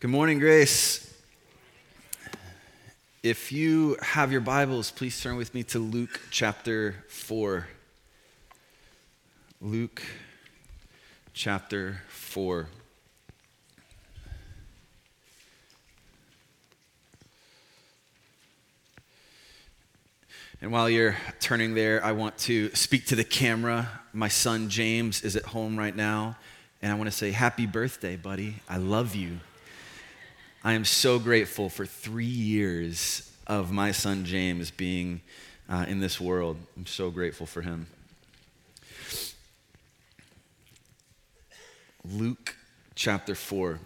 Good morning, Grace. If you have your Bibles, please turn with me to Luke chapter 4. Luke chapter 4. And while you're turning there, I want to speak to the camera. My son James is at home right now, and I want to say, Happy birthday, buddy. I love you. I am so grateful for three years of my son James being uh, in this world. I'm so grateful for him. Luke chapter 4.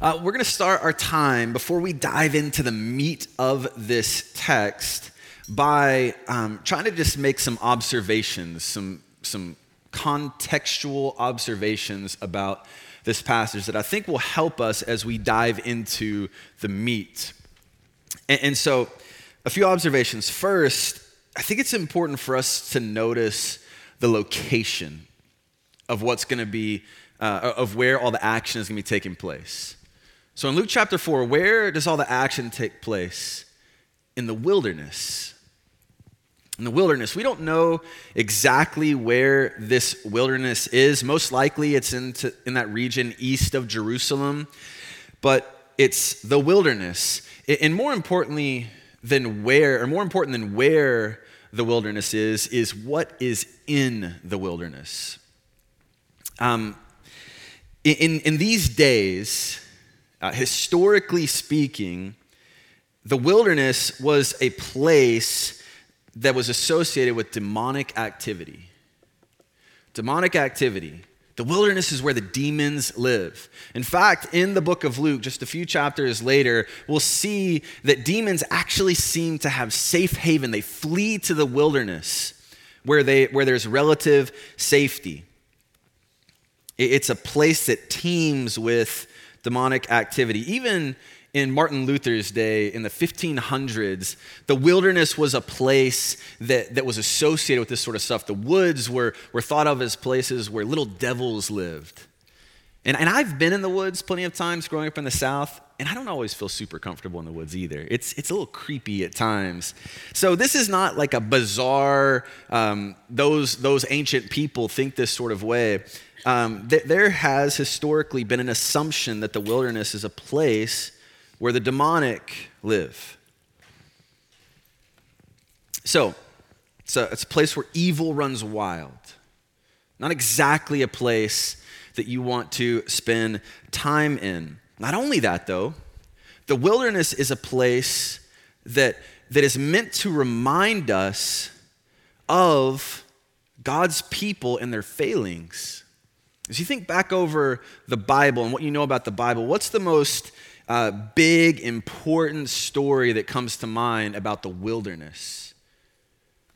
Uh, we're going to start our time before we dive into the meat of this text by um, trying to just make some observations, some, some contextual observations about this passage that I think will help us as we dive into the meat. And, and so, a few observations. First, I think it's important for us to notice the location of what's going to be, uh, of where all the action is going to be taking place. So in Luke chapter 4, where does all the action take place? In the wilderness in the wilderness. We don't know exactly where this wilderness is. Most likely it's in, to, in that region east of Jerusalem, but it's the wilderness. And more importantly than where, or more important than where the wilderness is, is what is in the wilderness. Um, in, in these days, uh, historically speaking, the wilderness was a place that was associated with demonic activity. Demonic activity. The wilderness is where the demons live. In fact, in the book of Luke, just a few chapters later, we'll see that demons actually seem to have safe haven. They flee to the wilderness where, they, where there's relative safety. It's a place that teems with demonic activity. Even in Martin Luther's day, in the 1500s, the wilderness was a place that, that was associated with this sort of stuff. The woods were, were thought of as places where little devils lived. And, and I've been in the woods plenty of times growing up in the South, and I don't always feel super comfortable in the woods either. It's, it's a little creepy at times. So this is not like a bizarre, um, those, those ancient people think this sort of way. Um, th- there has historically been an assumption that the wilderness is a place where the demonic live. So, it's a, it's a place where evil runs wild. Not exactly a place that you want to spend time in. Not only that, though, the wilderness is a place that, that is meant to remind us of God's people and their failings. As you think back over the Bible and what you know about the Bible, what's the most uh, big, important story that comes to mind about the wilderness?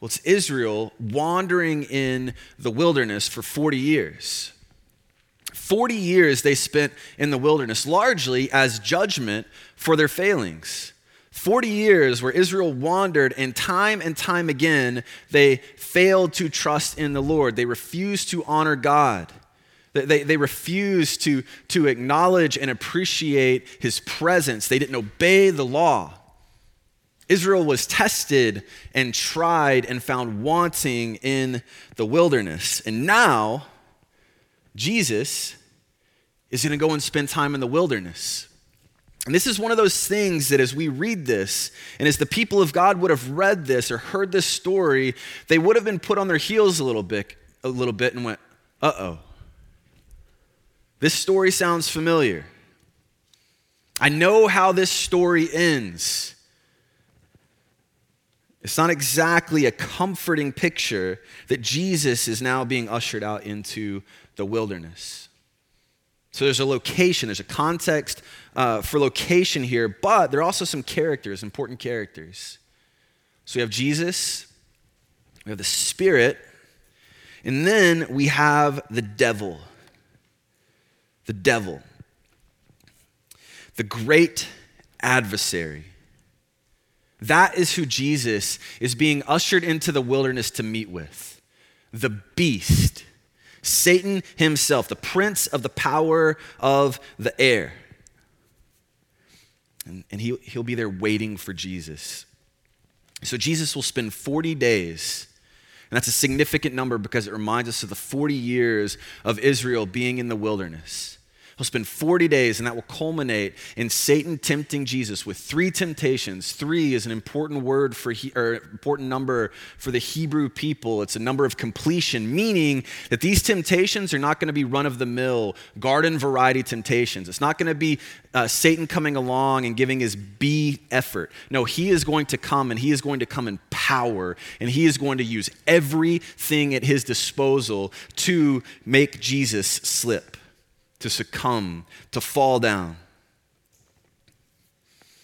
Well, it's Israel wandering in the wilderness for 40 years. 40 years they spent in the wilderness, largely as judgment for their failings. 40 years where Israel wandered, and time and time again, they failed to trust in the Lord. They refused to honor God. They, they refused to, to acknowledge and appreciate his presence. They didn't obey the law. Israel was tested and tried and found wanting in the wilderness. And now, Jesus is going to go and spend time in the wilderness. And this is one of those things that as we read this, and as the people of God would have read this or heard this story, they would have been put on their heels a little bit, a little bit and went, uh oh. This story sounds familiar. I know how this story ends. It's not exactly a comforting picture that Jesus is now being ushered out into the wilderness. So there's a location, there's a context uh, for location here, but there are also some characters, important characters. So we have Jesus, we have the Spirit, and then we have the devil the devil, the great adversary. That is who Jesus is being ushered into the wilderness to meet with. The beast, Satan himself, the prince of the power of the air. And, and he, he'll be there waiting for Jesus. So Jesus will spend 40 days. And that's a significant number because it reminds us of the 40 years of Israel being in the wilderness. He'll spend 40 days, and that will culminate in Satan tempting Jesus with three temptations. Three is an important word for, he, or important number for the Hebrew people. It's a number of completion, meaning that these temptations are not going to be run of the mill, garden variety temptations. It's not going to be uh, Satan coming along and giving his B effort. No, he is going to come, and he is going to come in power, and he is going to use everything at his disposal to make Jesus slip to succumb, to fall down.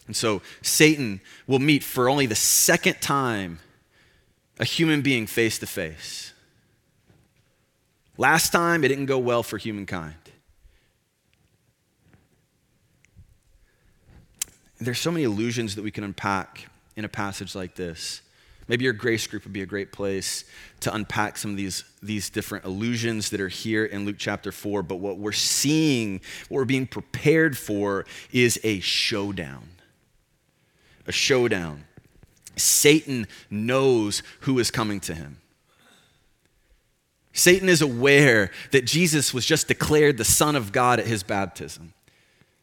And so Satan will meet for only the second time a human being face to face. Last time, it didn't go well for humankind. There's so many illusions that we can unpack in a passage like this. Maybe your grace group would be a great place to unpack some of these, these different illusions that are here in Luke chapter 4. But what we're seeing, what we're being prepared for, is a showdown. A showdown. Satan knows who is coming to him. Satan is aware that Jesus was just declared the Son of God at his baptism.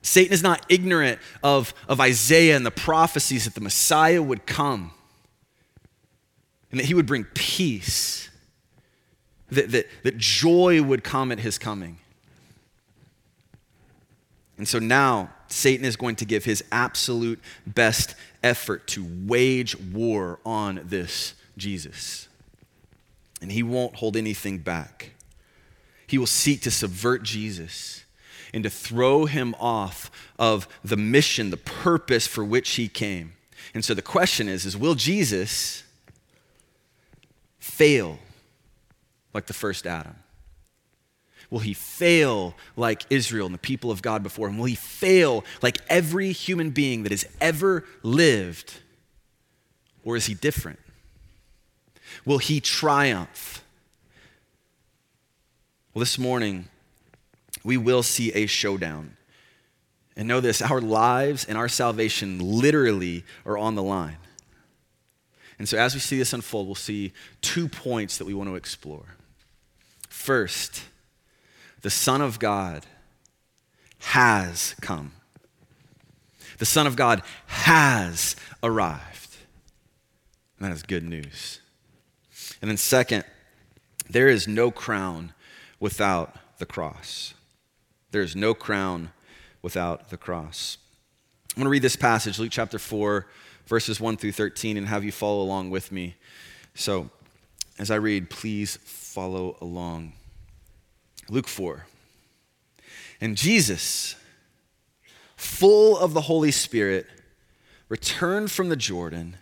Satan is not ignorant of, of Isaiah and the prophecies that the Messiah would come and that he would bring peace, that, that, that joy would come at his coming. And so now Satan is going to give his absolute best effort to wage war on this Jesus. And he won't hold anything back. He will seek to subvert Jesus and to throw him off of the mission, the purpose for which he came. And so the question is, is will Jesus fail like the first Adam? Will he fail like Israel and the people of God before him? Will he fail like every human being that has ever lived? Or is he different? Will he triumph? Well, this morning, we will see a showdown. And know this our lives and our salvation literally are on the line. And so, as we see this unfold, we'll see two points that we want to explore. First, the Son of God has come. The Son of God has arrived. And that is good news. And then, second, there is no crown without the cross. There is no crown without the cross. I'm going to read this passage, Luke chapter 4, verses 1 through 13 and have you follow along with me. So, as I read, please follow along. Luke 4. And Jesus, full of the Holy Spirit, returned from the Jordan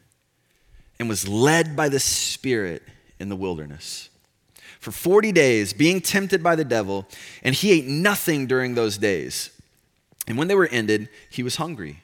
and was led by the Spirit in the wilderness for 40 days, being tempted by the devil, and he ate nothing during those days. And when they were ended, he was hungry.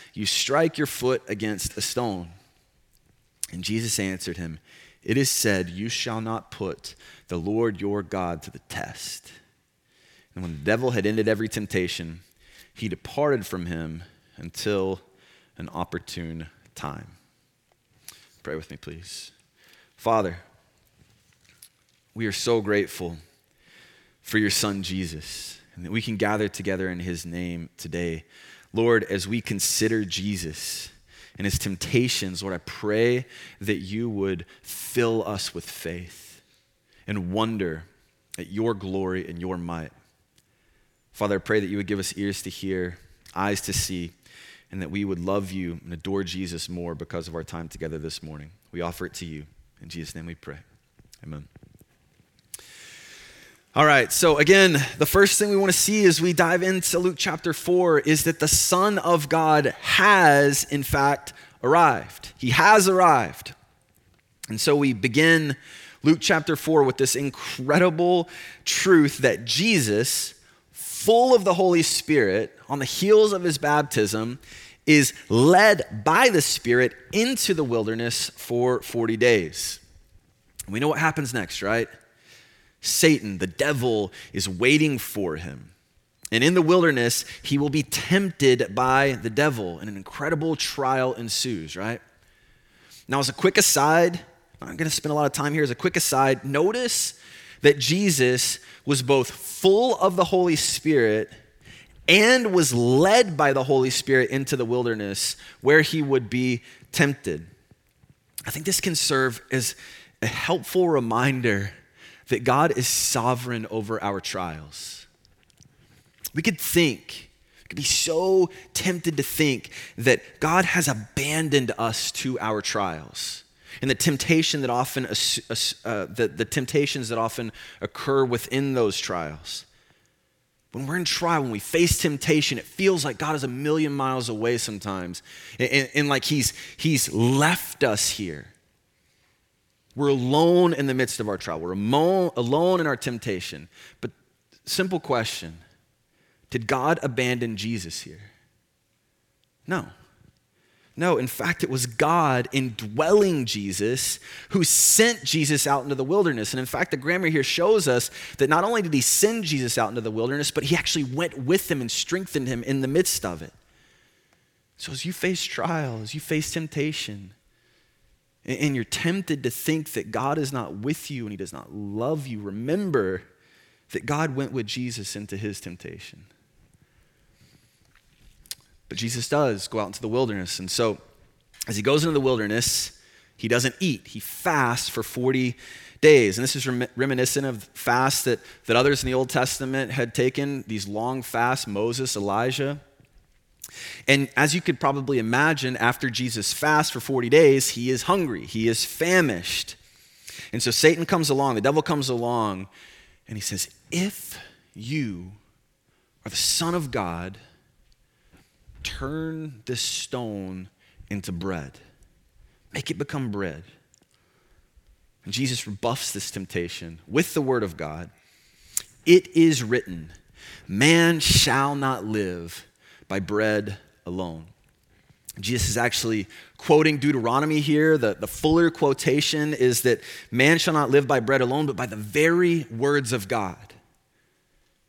you strike your foot against a stone. And Jesus answered him, It is said, You shall not put the Lord your God to the test. And when the devil had ended every temptation, he departed from him until an opportune time. Pray with me, please. Father, we are so grateful for your son Jesus and that we can gather together in his name today. Lord, as we consider Jesus, and his temptations, Lord, I pray that you would fill us with faith and wonder at your glory and your might. Father, I pray that you would give us ears to hear, eyes to see, and that we would love you and adore Jesus more because of our time together this morning. We offer it to you. In Jesus' name we pray. Amen. All right, so again, the first thing we want to see as we dive into Luke chapter 4 is that the Son of God has, in fact, arrived. He has arrived. And so we begin Luke chapter 4 with this incredible truth that Jesus, full of the Holy Spirit, on the heels of his baptism, is led by the Spirit into the wilderness for 40 days. We know what happens next, right? Satan, the devil, is waiting for him. And in the wilderness, he will be tempted by the devil, and an incredible trial ensues, right? Now, as a quick aside, I'm going to spend a lot of time here. As a quick aside, notice that Jesus was both full of the Holy Spirit and was led by the Holy Spirit into the wilderness where he would be tempted. I think this can serve as a helpful reminder that God is sovereign over our trials. We could think, we could be so tempted to think that God has abandoned us to our trials. And the temptation that often, uh, the, the temptations that often occur within those trials. When we're in trial, when we face temptation, it feels like God is a million miles away sometimes. And, and, and like he's, he's left us here. We're alone in the midst of our trial. We're alone in our temptation. But simple question Did God abandon Jesus here? No. No, in fact, it was God indwelling Jesus who sent Jesus out into the wilderness. And in fact, the grammar here shows us that not only did he send Jesus out into the wilderness, but he actually went with him and strengthened him in the midst of it. So as you face trial, as you face temptation, and you're tempted to think that God is not with you and he does not love you, remember that God went with Jesus into his temptation. But Jesus does go out into the wilderness. And so, as he goes into the wilderness, he doesn't eat. He fasts for 40 days. And this is rem- reminiscent of fasts that, that others in the Old Testament had taken, these long fasts, Moses, Elijah. And as you could probably imagine, after Jesus fasts for 40 days, he is hungry, he is famished. And so Satan comes along, the devil comes along, and he says, If you are the Son of God, turn this stone into bread, make it become bread. And Jesus rebuffs this temptation with the word of God. It is written, Man shall not live by bread alone. Jesus is actually quoting Deuteronomy here. The, the fuller quotation is that man shall not live by bread alone, but by the very words of God.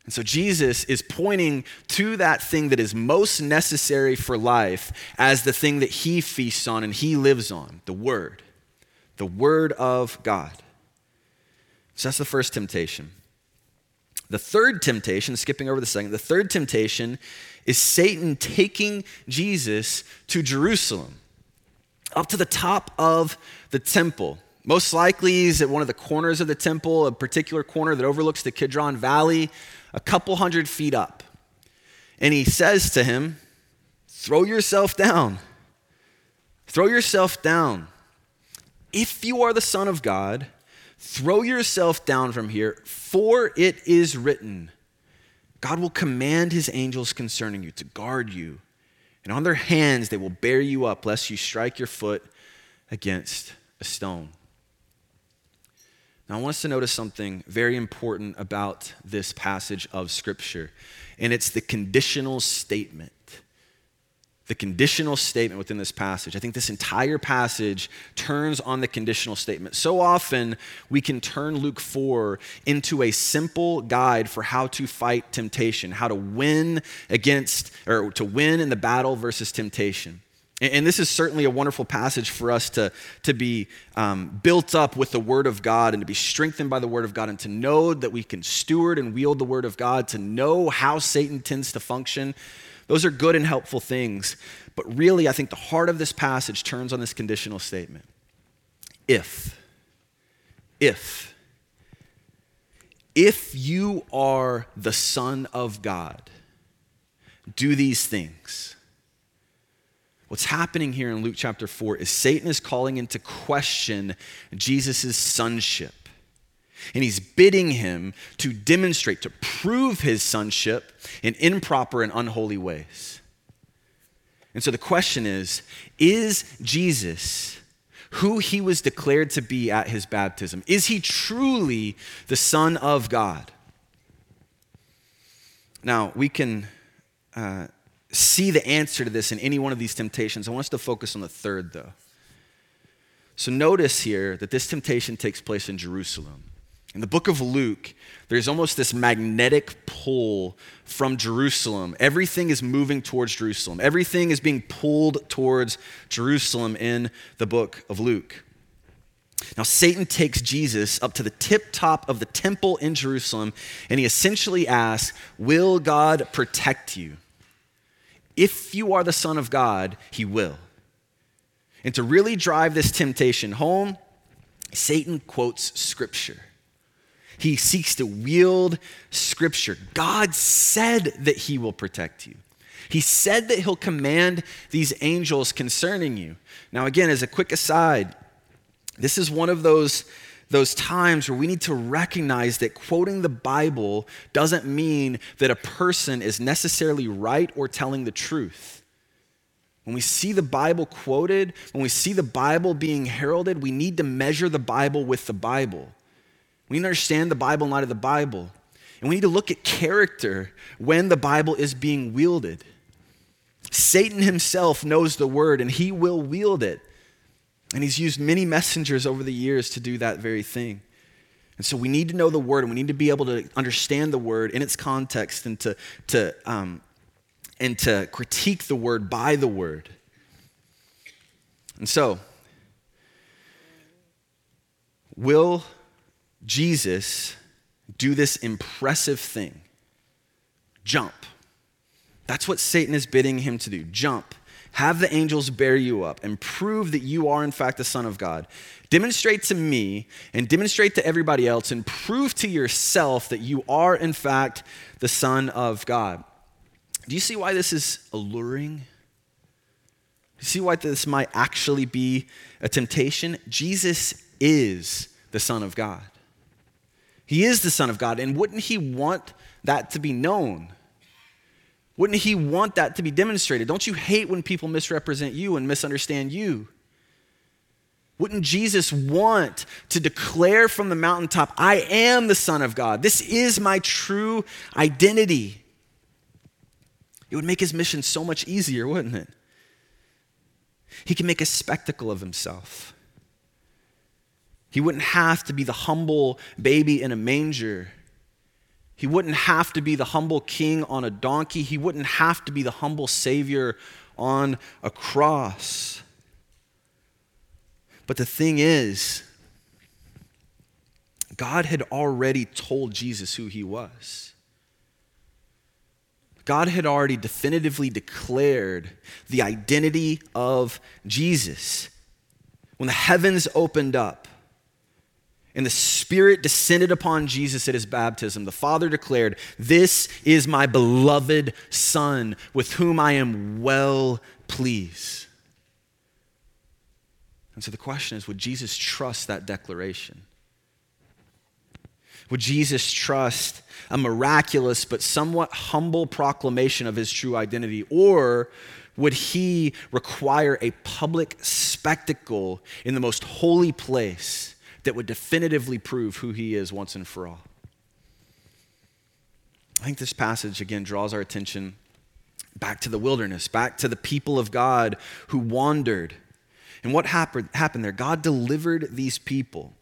And so Jesus is pointing to that thing that is most necessary for life as the thing that he feasts on and he lives on the Word, the Word of God. So that's the first temptation. The third temptation, skipping over the second, the third temptation is Satan taking Jesus to Jerusalem, up to the top of the temple. Most likely, he's at one of the corners of the temple, a particular corner that overlooks the Kidron Valley, a couple hundred feet up. And he says to him, Throw yourself down. Throw yourself down. If you are the Son of God, throw yourself down from here, for it is written, God will command his angels concerning you to guard you, and on their hands they will bear you up, lest you strike your foot against a stone. Now, I want us to notice something very important about this passage of Scripture, and it's the conditional statement the conditional statement within this passage. I think this entire passage turns on the conditional statement. So often we can turn Luke 4 into a simple guide for how to fight temptation, how to win against, or to win in the battle versus temptation. And this is certainly a wonderful passage for us to, to be um, built up with the Word of God and to be strengthened by the Word of God and to know that we can steward and wield the Word of God, to know how Satan tends to function. Those are good and helpful things. But really, I think the heart of this passage turns on this conditional statement. If, if, if you are the Son of God, do these things. What's happening here in Luke chapter 4 is Satan is calling into question Jesus' sonship. And he's bidding him to demonstrate, to prove his sonship in improper and unholy ways. And so the question is Is Jesus who he was declared to be at his baptism? Is he truly the Son of God? Now, we can uh, see the answer to this in any one of these temptations. I want us to focus on the third, though. So, notice here that this temptation takes place in Jerusalem. In the book of Luke, there's almost this magnetic pull from Jerusalem. Everything is moving towards Jerusalem. Everything is being pulled towards Jerusalem in the book of Luke. Now, Satan takes Jesus up to the tip top of the temple in Jerusalem, and he essentially asks, Will God protect you? If you are the Son of God, he will. And to really drive this temptation home, Satan quotes Scripture. He seeks to wield Scripture. God said that He will protect you. He said that He'll command these angels concerning you. Now, again, as a quick aside, this is one of those, those times where we need to recognize that quoting the Bible doesn't mean that a person is necessarily right or telling the truth. When we see the Bible quoted, when we see the Bible being heralded, we need to measure the Bible with the Bible. We need to understand the Bible in light of the Bible. And we need to look at character when the Bible is being wielded. Satan himself knows the word and he will wield it. And he's used many messengers over the years to do that very thing. And so we need to know the word and we need to be able to understand the word in its context and to, to, um, and to critique the word by the word. And so, will Jesus do this impressive thing jump. That's what Satan is bidding him to do jump. Have the angels bear you up and prove that you are, in fact, the Son of God. Demonstrate to me and demonstrate to everybody else and prove to yourself that you are, in fact, the Son of God. Do you see why this is alluring? Do you see why this might actually be a temptation? Jesus is the Son of God. He is the Son of God, and wouldn't He want that to be known? Wouldn't He want that to be demonstrated? Don't you hate when people misrepresent you and misunderstand you? Wouldn't Jesus want to declare from the mountaintop, I am the Son of God? This is my true identity. It would make his mission so much easier, wouldn't it? He can make a spectacle of himself. He wouldn't have to be the humble baby in a manger. He wouldn't have to be the humble king on a donkey. He wouldn't have to be the humble savior on a cross. But the thing is, God had already told Jesus who he was. God had already definitively declared the identity of Jesus. When the heavens opened up, and the Spirit descended upon Jesus at his baptism. The Father declared, This is my beloved Son, with whom I am well pleased. And so the question is would Jesus trust that declaration? Would Jesus trust a miraculous but somewhat humble proclamation of his true identity? Or would he require a public spectacle in the most holy place? That would definitively prove who he is once and for all. I think this passage again draws our attention back to the wilderness, back to the people of God who wandered. And what happened, happened there? God delivered these people.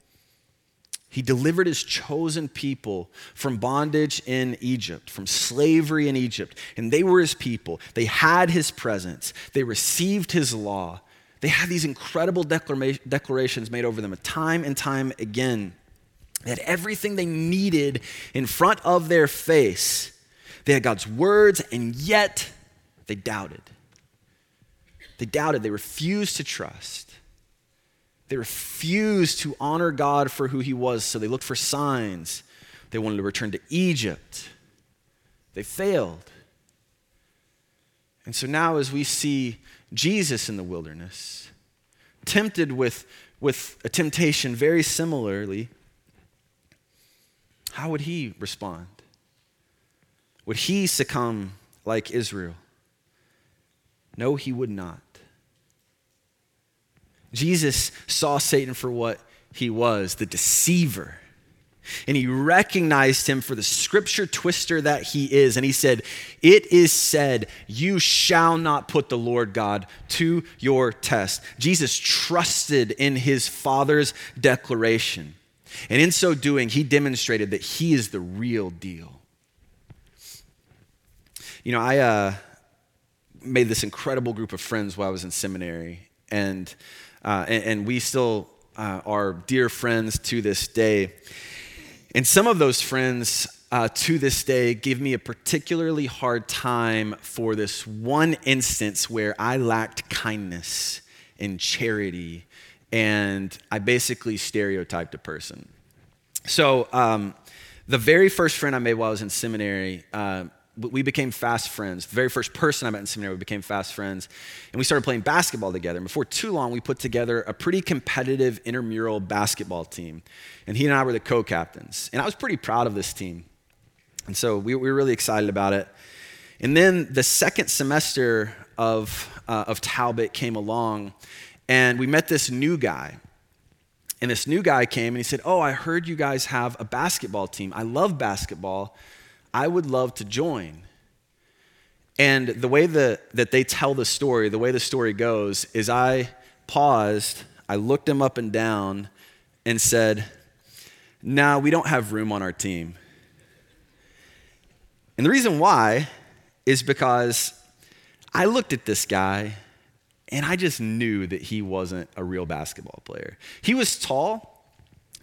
He delivered his chosen people from bondage in Egypt, from slavery in Egypt. And they were his people. They had his presence. They received his law. They had these incredible declarations made over them time and time again. They had everything they needed in front of their face. They had God's words, and yet They doubted. They doubted. They refused to trust. They refused to honor God for who he was, so they looked for signs. They wanted to return to Egypt. They failed. And so now, as we see Jesus in the wilderness, tempted with, with a temptation very similarly, how would he respond? Would he succumb like Israel? No, he would not. Jesus saw Satan for what he was the deceiver. And he recognized him for the scripture twister that he is. And he said, It is said, You shall not put the Lord God to your test. Jesus trusted in his Father's declaration. And in so doing, he demonstrated that he is the real deal. You know, I uh, made this incredible group of friends while I was in seminary. And, uh, and, and, we still uh, are dear friends to this day. And some of those friends uh, to this day give me a particularly hard time for this one instance where I lacked kindness and charity, and I basically stereotyped a person. So, um, the very first friend I made while I was in seminary, uh, we became fast friends. The very first person I met in seminary, we became fast friends. And we started playing basketball together. And before too long, we put together a pretty competitive intramural basketball team. And he and I were the co captains. And I was pretty proud of this team. And so we, we, were really excited about it. And then the second semester of, uh, of Talbot came along, and we met this new guy. And this new guy came and he said, Oh, I heard you guys have a basketball team. I love basketball. I would love to join. And the way the, that they tell the story, the way the story goes, is I paused, I looked him up and down, and said, Nah, we don't have room on our team. And the reason why is because I looked at this guy and I just knew that he wasn't a real basketball player. He was tall,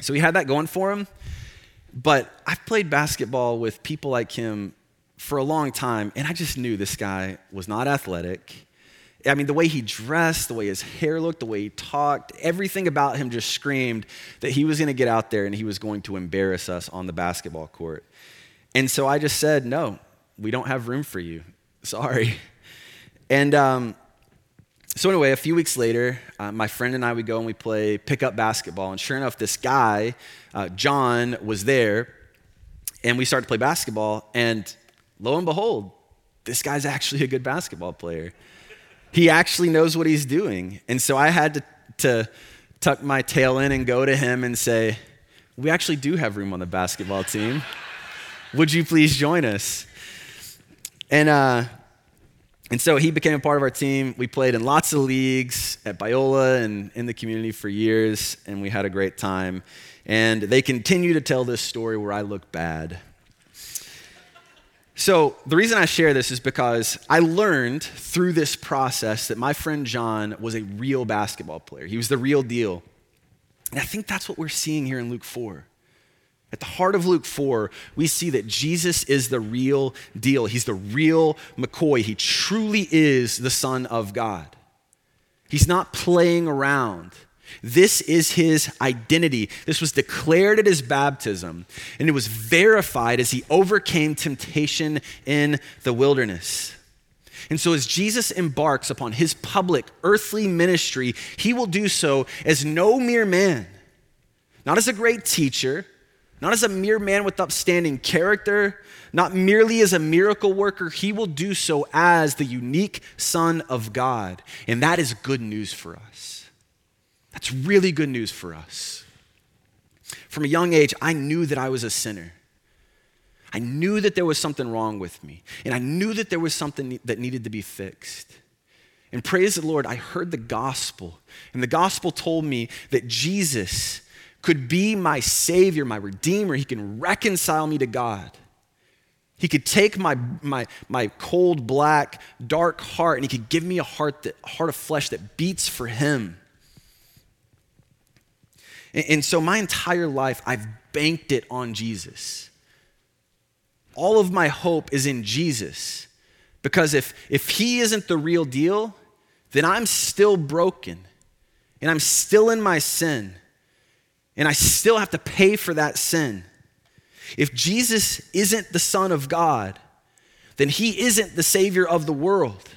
so he had that going for him. But I've played basketball with people like him for a long time, and I just knew this guy was not athletic. I mean, the way he dressed, the way his hair looked, the way he talked, everything about him just screamed that he was going to get out there and he was going to embarrass us on the basketball court. And so I just said, no, we don't have room for you. Sorry. And um, so, anyway, a few weeks later, uh, my friend and I would go and we play pickup basketball. And sure enough, this guy, uh, John, was there. And we started to play basketball. And lo and behold, this guy's actually a good basketball player. He actually knows what he's doing. And so I had to, to tuck my tail in and go to him and say, We actually do have room on the basketball team. Would you please join us? And uh, and so he became a part of our team. We played in lots of leagues at Biola and in the community for years, and we had a great time. And they continue to tell this story where I look bad. So, the reason I share this is because I learned through this process that my friend John was a real basketball player. He was the real deal. And I think that's what we're seeing here in Luke 4. At the heart of Luke 4, we see that Jesus is the real deal. He's the real McCoy. He truly is the Son of God. He's not playing around. This is his identity. This was declared at his baptism, and it was verified as he overcame temptation in the wilderness. And so, as Jesus embarks upon his public earthly ministry, he will do so as no mere man, not as a great teacher not as a mere man with upstanding character, not merely as a miracle worker, he will do so as the unique Son of God. And that is good news for us. That's really good news for us. From a young age, I knew that I was a sinner. I knew that there was something wrong with me, and I knew that there was something that needed to be fixed. And praise the Lord, I heard the gospel, and the gospel told me that Jesus could be my Savior, my Redeemer. He can reconcile me to God. He could take my, my, my cold, black, dark heart and he could give me a heart, that, heart of flesh that beats for him. And, and so my entire life, I've banked it on Jesus. All of my hope is in Jesus, Because if, if he isn't the real deal, then I'm still broken and I'm still in my sin and I still have to pay for that sin. If Jesus isn't the Son of God, then he isn't the Savior of the world.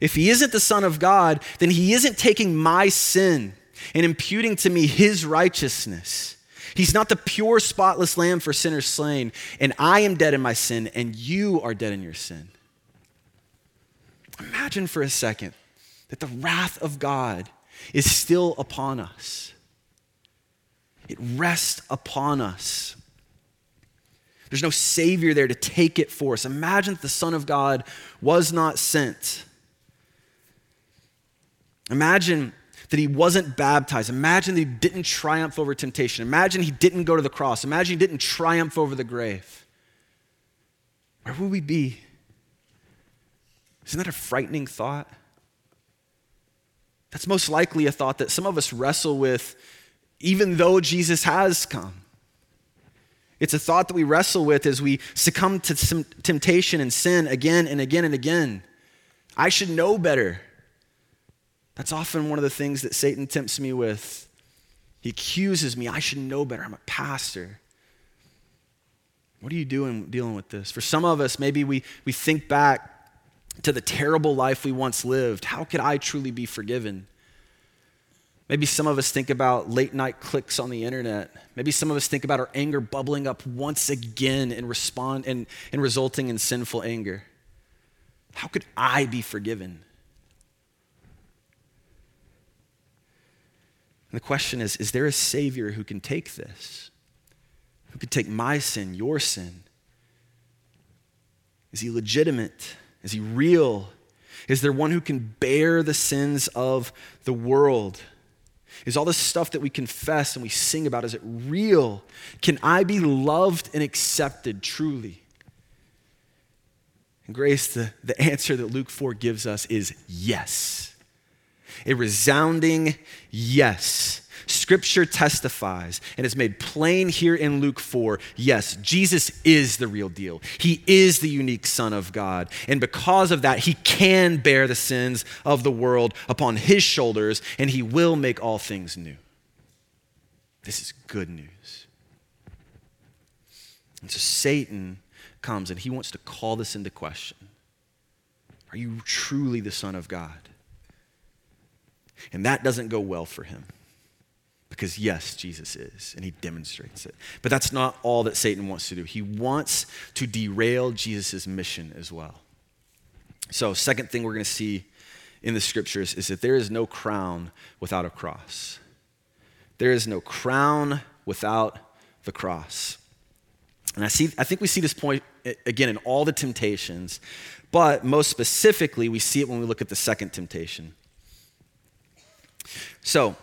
If he isn't the Son of God, then he isn't taking my sin and imputing to me his righteousness. He's not the pure, spotless lamb for sinners slain, and I am dead in my sin, and you are dead in your sin. Imagine for a second that the wrath of God is still upon us. It rests upon us. There's no Savior there to take it for us. Imagine that the Son of God was not sent. Imagine that he wasn't baptized. Imagine that he didn't triumph over temptation. Imagine he didn't go to the cross. Imagine he didn't triumph over the grave. Where would we be? Isn't that a frightening thought? That's most likely a thought that some of us wrestle with even though Jesus has come. It's a thought that we wrestle with as we succumb to temptation and sin again and again and again. I should know better. That's often one of the things that Satan tempts me with. He accuses me, I should know better. I'm a pastor. What are you doing dealing with this? For some of us, maybe we, we think back to the terrible life we once lived. How could I truly be forgiven? Maybe some of us think about late night clicks on the internet. Maybe some of us think about our anger bubbling up once again and respond and, and resulting in sinful anger. How could I be forgiven? And the question is Is there a Savior who can take this? Who can take my sin, your sin? Is he legitimate? Is he real? Is there one who can bear the sins of the world? Is all this stuff that we confess and we sing about, is it real? Can I be loved and accepted truly? And grace, the, the answer that Luke 4 gives us is yes. A resounding yes. Scripture testifies and is made plain here in Luke 4 yes, Jesus is the real deal. He is the unique Son of God. And because of that, he can bear the sins of the world upon his shoulders, and he will make all things new. This is good news. And so Satan comes and he wants to call this into question Are you truly the Son of God? And that doesn't go well for him. Because, yes, Jesus is, and he demonstrates it. But that's not all that Satan wants to do. He wants to derail Jesus' mission as well. So, second thing we're going to see in the scriptures is that there is no crown without a cross. There is no crown without the cross. And I, see, I think we see this point eh, again in all the temptations, but most specifically, we see it when we look at the second temptation. So,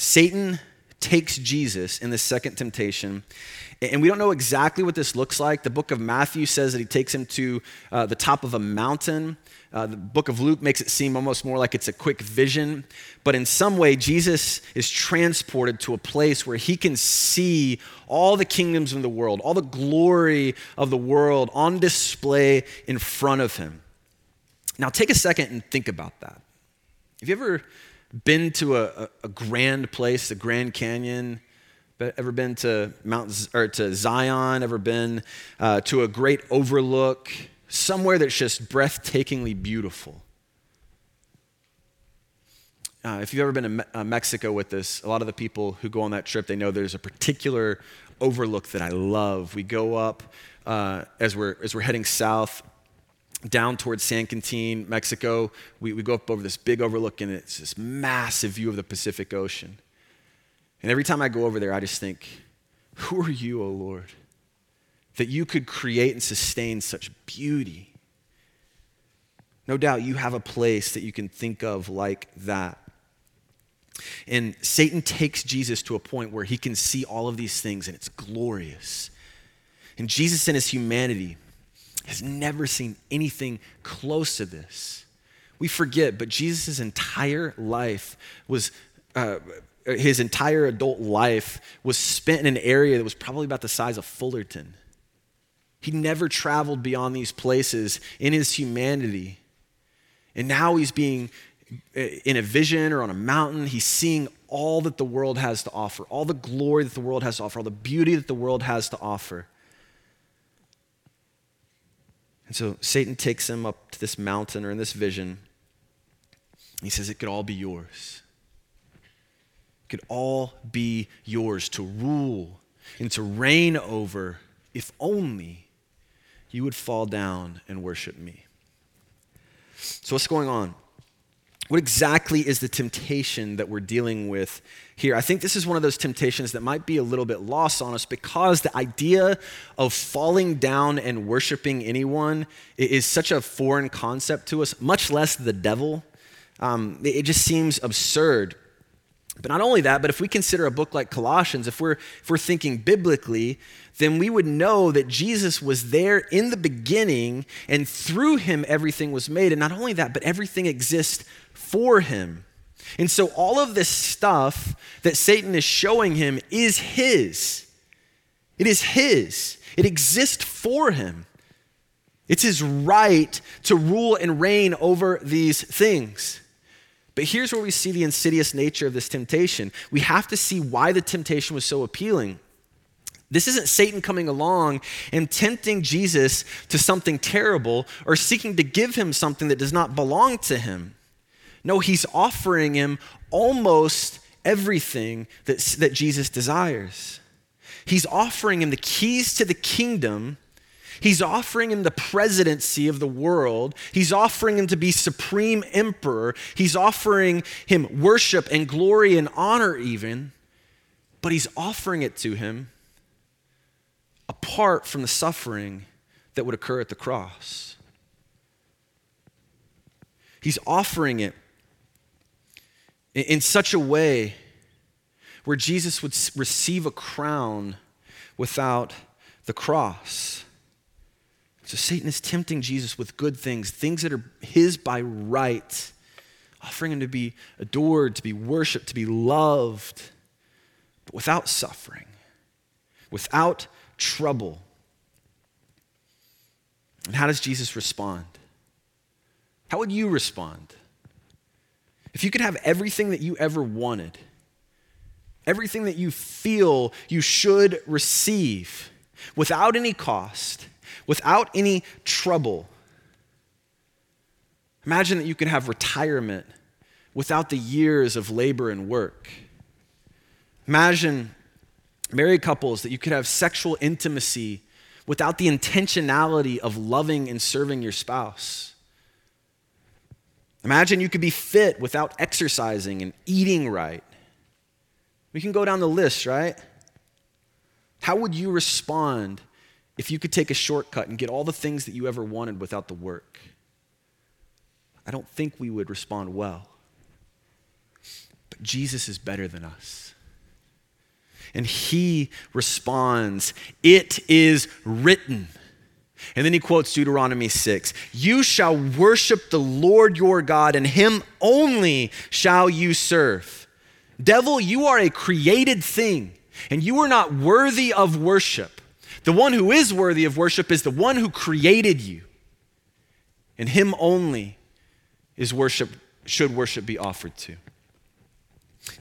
Satan takes Jesus in the second temptation. And we don't know exactly what this looks like. The book of Matthew says that he takes him to uh, the top of a mountain. Uh, the book of Luke makes it seem almost more like it's a quick vision. But in some way, Jesus is transported to a place where he can see all the kingdoms of the world, all the glory of the world on display in front of him. Now, take a second and think about that. Have you ever been to a, a, grand place, the Grand Canyon? Ever been to Mount or to Zion? Ever been uh, to a great overlook? Somewhere that's just breathtakingly beautiful. Uh, if you've ever been to Me- uh, Mexico with us, a lot of the people who go on that trip, they know there's a particular overlook that I love. We go up uh, as we're as we're heading south down towards San Quintin, Mexico. We, we go up over this big overlook, and it's this massive view of the Pacific Ocean. And every time I go over there, I just think, who are you, O oh Lord, that you could create and sustain such beauty? No doubt you have a place that you can think of like that. And Satan takes Jesus to a point where he can see all of these things, and it's glorious. And Jesus, in his humanity, has never seen anything close to this. We forget, but Jesus' entire life was, uh, his entire adult life was spent in an area that was probably about the size of Fullerton. He never traveled beyond these places in his humanity. And now he's being in a vision or on a mountain, he's seeing all that the world has to offer, all the glory that the world has to offer, all the beauty that the world has to offer. And so Satan takes him up to this mountain or in this vision. He says, It could all be yours. It could all be yours to rule and to reign over if only you would fall down and worship me. So, what's going on? What exactly is the temptation that we're dealing with here? I think this is one of those temptations that might be a little bit lost on us because the idea of falling down and worshiping anyone is such a foreign concept to us, much less the devil. Um, it just seems absurd. But not only that, but if we consider a book like Colossians, if we're, if we're thinking biblically, then we would know that Jesus was there in the beginning and through him everything was made. And not only that, but everything exists for him. And so all of this stuff that Satan is showing him is his. It is his, it exists for him. It's his right to rule and reign over these things. But here's where we see the insidious nature of this temptation. We have to see why the temptation was so appealing. This isn't Satan coming along and tempting Jesus to something terrible or seeking to give him something that does not belong to him. No, he's offering him almost everything that, that Jesus desires. He's offering him the keys to the kingdom He's offering him the presidency of the world. He's offering him to be supreme emperor. He's offering him worship and glory and honor, even. But he's offering it to him apart from the suffering that would occur at the cross. He's offering it in such a way where Jesus would receive a crown without the cross. So Satan is tempting Jesus with good things, things that are his by right, offering him to be adored, to be worshiped, to be loved, but without suffering, without trouble. And how does Jesus respond? How would you respond? If you could have everything that you ever wanted, everything that you feel you should receive without any cost, without any trouble. Imagine that you could have retirement without the years of labor and work. Imagine married couples that you could have sexual intimacy without the intentionality of loving and serving your spouse. Imagine you could be fit without exercising and eating right. We can go down the list, right? How would you respond if you could take a shortcut and get all the things that you ever wanted without the work, I don't think we would respond well. But Jesus is better than us. And he responds, It is written. And then he quotes Deuteronomy 6 You shall worship the Lord your God, and him only shall you serve. Devil, you are a created thing, and you are not worthy of worship. The one who is worthy of worship is the one who created you. And him only is worship, should worship be offered to.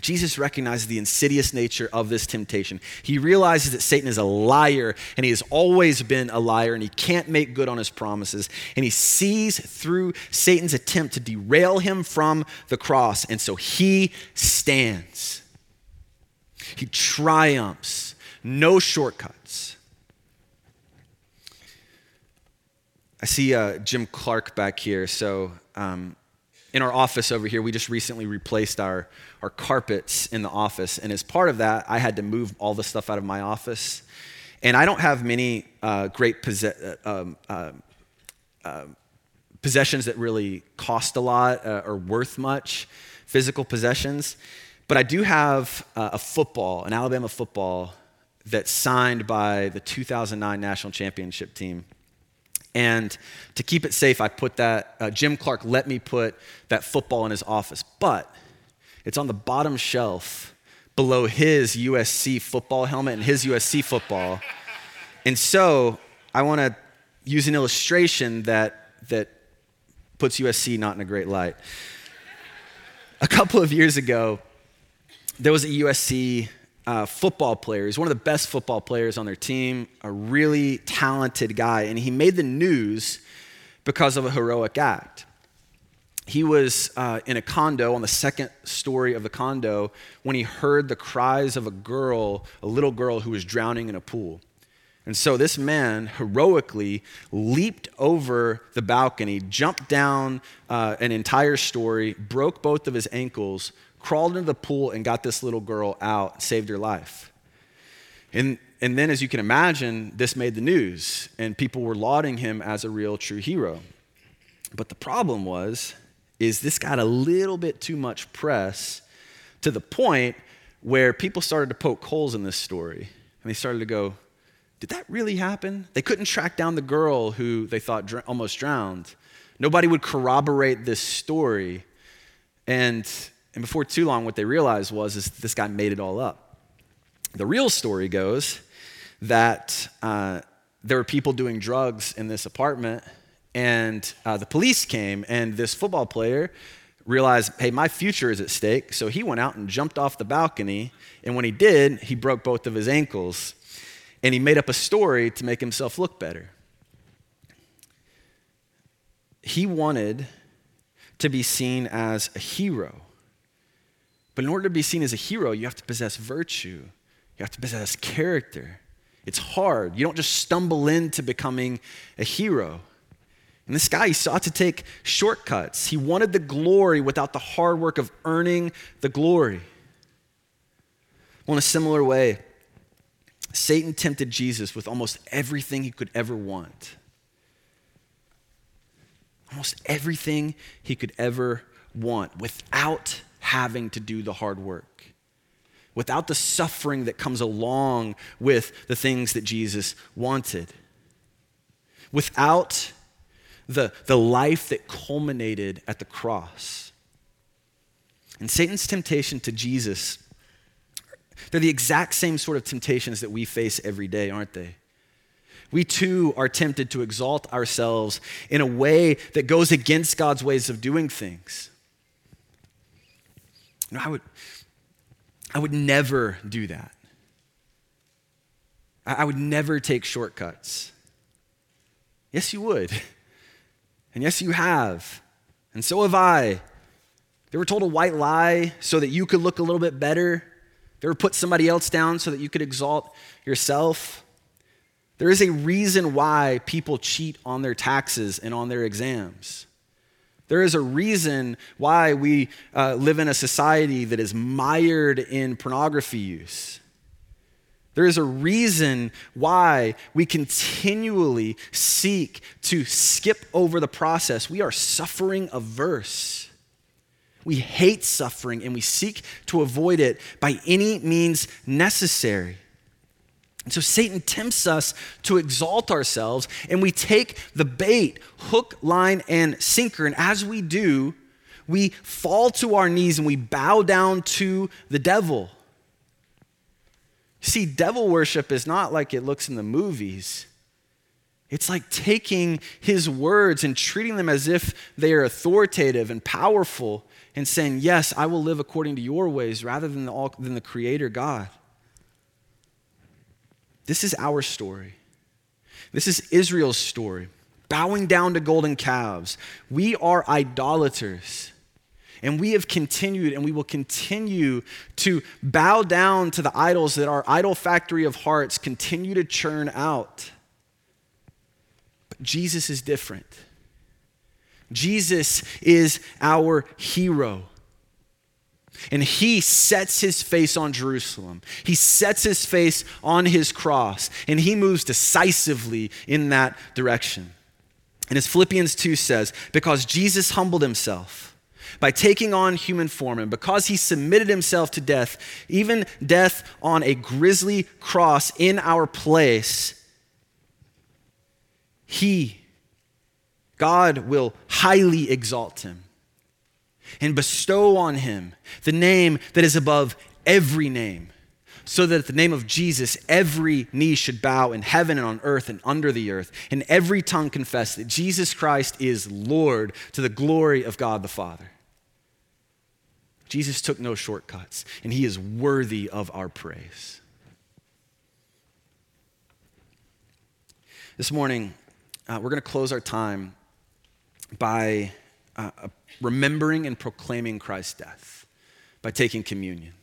Jesus recognizes the insidious nature of this temptation. He realizes that Satan is a liar and he has always been a liar and he can't make good on his promises. And he sees through Satan's attempt to derail him from the cross. And so he stands. He triumphs. No shortcuts. I see uh, Jim Clark back here. So, um, in our office over here, we just recently replaced our, our carpets in the office. And as part of that, I had to move all the stuff out of my office. And I don't have many uh, great possess- uh, um, uh, uh, possessions that really cost a lot uh, or worth much, physical possessions. But I do have a football, an Alabama football, that's signed by the 2009 national championship team. And to keep it safe, I put that, uh, Jim Clark let me put that football in his office, but it's on the bottom shelf below his USC football helmet and his USC football. And so I want to use an illustration that, that puts USC not in a great light. a couple of years ago, there was a USC uh, football player. He's one of the best football players on their team, a really talented guy, and he made the news because of a heroic act. He was uh, in a condo on the second story of the condo when he heard the cries of a girl, a little girl who was drowning in a pool. And so this man heroically leaped over the balcony, jumped down uh, an entire story, broke both of his ankles, crawled into the pool, and got this little girl out, saved her life. And, and then, as you can imagine, this made the news, and people were lauding him as a real, true hero. But the problem was, is this got a little bit too much press to the point where people started to poke holes in this story. And they started to go, did that really happen? They couldn't track down the girl who they thought dr- almost drowned. Nobody would corroborate this story. And, and before too long, what they realized was is this guy made it all up. The real story goes that uh, there were people doing drugs in this apartment, and uh, the police came, and this football player realized, hey, my future is at stake. So he went out and jumped off the balcony, and when he did, he broke both of his ankles and he made up a story to make himself look better. He wanted to be seen as a hero. But in order to be seen as a hero, you have to possess virtue, you have to possess character. It's hard. You don't just stumble into becoming a hero. And this guy, he sought to take shortcuts. He wanted the glory without the hard work of earning the glory. Well, in a similar way, Satan tempted Jesus with almost everything he could ever want. Almost everything he could ever want without having to do the hard work, without the suffering that comes along with the things that Jesus wanted, without the, the life that culminated at the cross. And Satan's temptation to Jesus they're the exact same sort of temptations that we face every day, aren't they? We too are tempted to exalt ourselves in a way that goes against God's ways of doing things. Know, I would, I would never do that. I would never take shortcuts. Yes, you would. And yes, you have. And so have I. They were told a white lie so that you could look a little bit better? They were put somebody else down so that you could exalt yourself? There is a reason why people cheat on their taxes and on their exams. There is a reason why we uh, live in a society that is mired in pornography use. There is a reason why we continually seek to skip over the process. We are suffering averse. We hate suffering and we seek to avoid it by any means necessary. And so Satan tempts us to exalt ourselves, and we take the bait, hook, line, and sinker. And as we do, we fall to our knees and we bow down to the devil. See, devil worship is not like it looks in the movies. It's like taking his words and treating them as if they are authoritative and powerful and saying, Yes, I will live according to your ways rather than the, than the Creator God. This is our story. This is Israel's story. Bowing down to golden calves. We are idolaters. And we have continued and we will continue to bow down to the idols that our idol factory of hearts continue to churn out. But Jesus is different. Jesus is our hero. And he sets his face on Jerusalem. He sets his face on his cross, and he moves decisively in that direction. And as Philippians 2 says, because Jesus humbled himself by taking on human form, and because he submitted himself to death, even death on a grisly cross in our place, he God will highly exalt him and bestow on him the name that is above every name, so that at the name of Jesus, every knee should bow in heaven and on earth and under the earth, and every tongue confess that Jesus Christ is Lord to the glory of God the Father. Jesus took no shortcuts, and he is worthy of our praise. This morning, uh, we're going to close our time by uh, remembering and proclaiming Christ's death, by taking communion.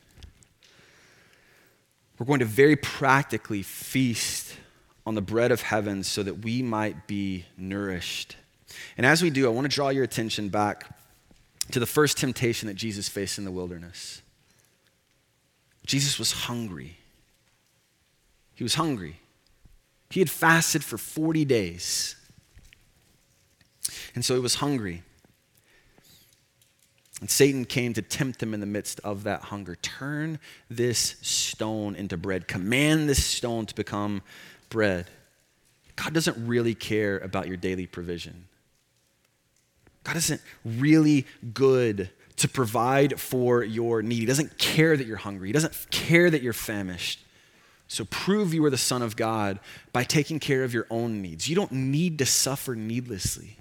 We're going to very practically feast on the bread of heaven so that we might be nourished. And as we do, I want to draw your attention back to the first temptation that Jesus faced in the wilderness. Jesus was hungry. He was hungry. He had fasted for 40 days. And so he was hungry. And Satan came to tempt them in the midst of that hunger. Turn this stone into bread. Command this stone to become bread. God doesn't really care about your daily provision. God isn't really good to provide for your need. He doesn't care that you're hungry. He doesn't care that you're famished. So prove you are the Son of God by taking care of your own needs. You don't need to suffer needlessly.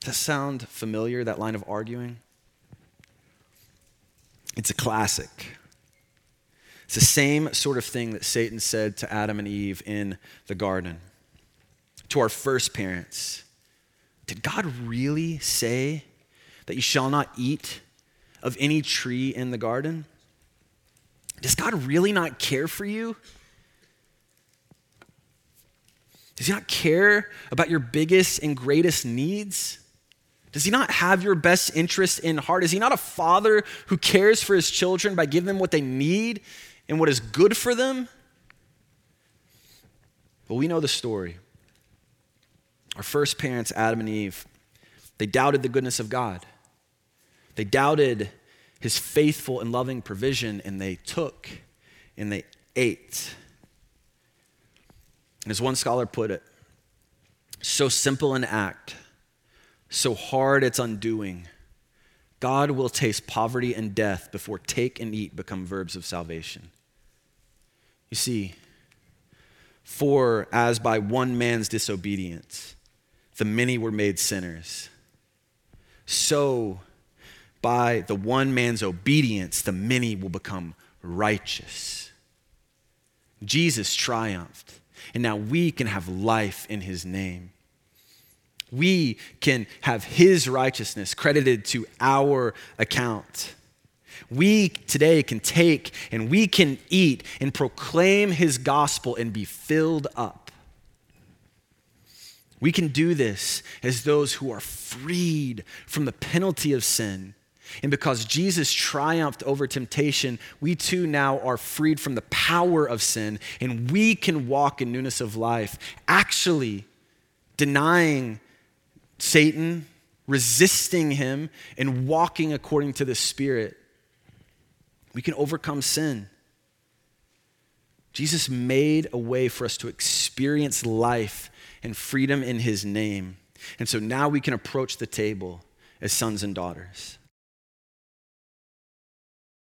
Does that sound familiar, that line of arguing? It's a classic. It's the same sort of thing that Satan said to Adam and Eve in the garden, to our first parents. Did God really say that you shall not eat of any tree in the garden? Does God really not care for you? Does He not care about your biggest and greatest needs? Does he not have your best interest in heart? Is he not a father who cares for his children by giving them what they need and what is good for them? Well, we know the story. Our first parents, Adam and Eve, they doubted the goodness of God. They doubted his faithful and loving provision, and they took and they ate. And as one scholar put it, so simple an act so hard it's undoing. God will taste poverty and death before take and eat become verbs of salvation. You see, for as by one man's disobedience the many were made sinners, so by the one man's obedience the many will become righteous. Jesus triumphed, and now we can have life in his name we can have his righteousness credited to our account. We today can take and we can eat and proclaim his gospel and be filled up. We can do this as those who are freed from the penalty of sin. And because Jesus triumphed over temptation, we too now are freed from the power of sin and we can walk in newness of life, actually denying Satan, resisting him, and walking according to the Spirit, we can overcome sin. Jesus made a way for us to experience life and freedom in his name. And so now we can approach the table as sons and daughters.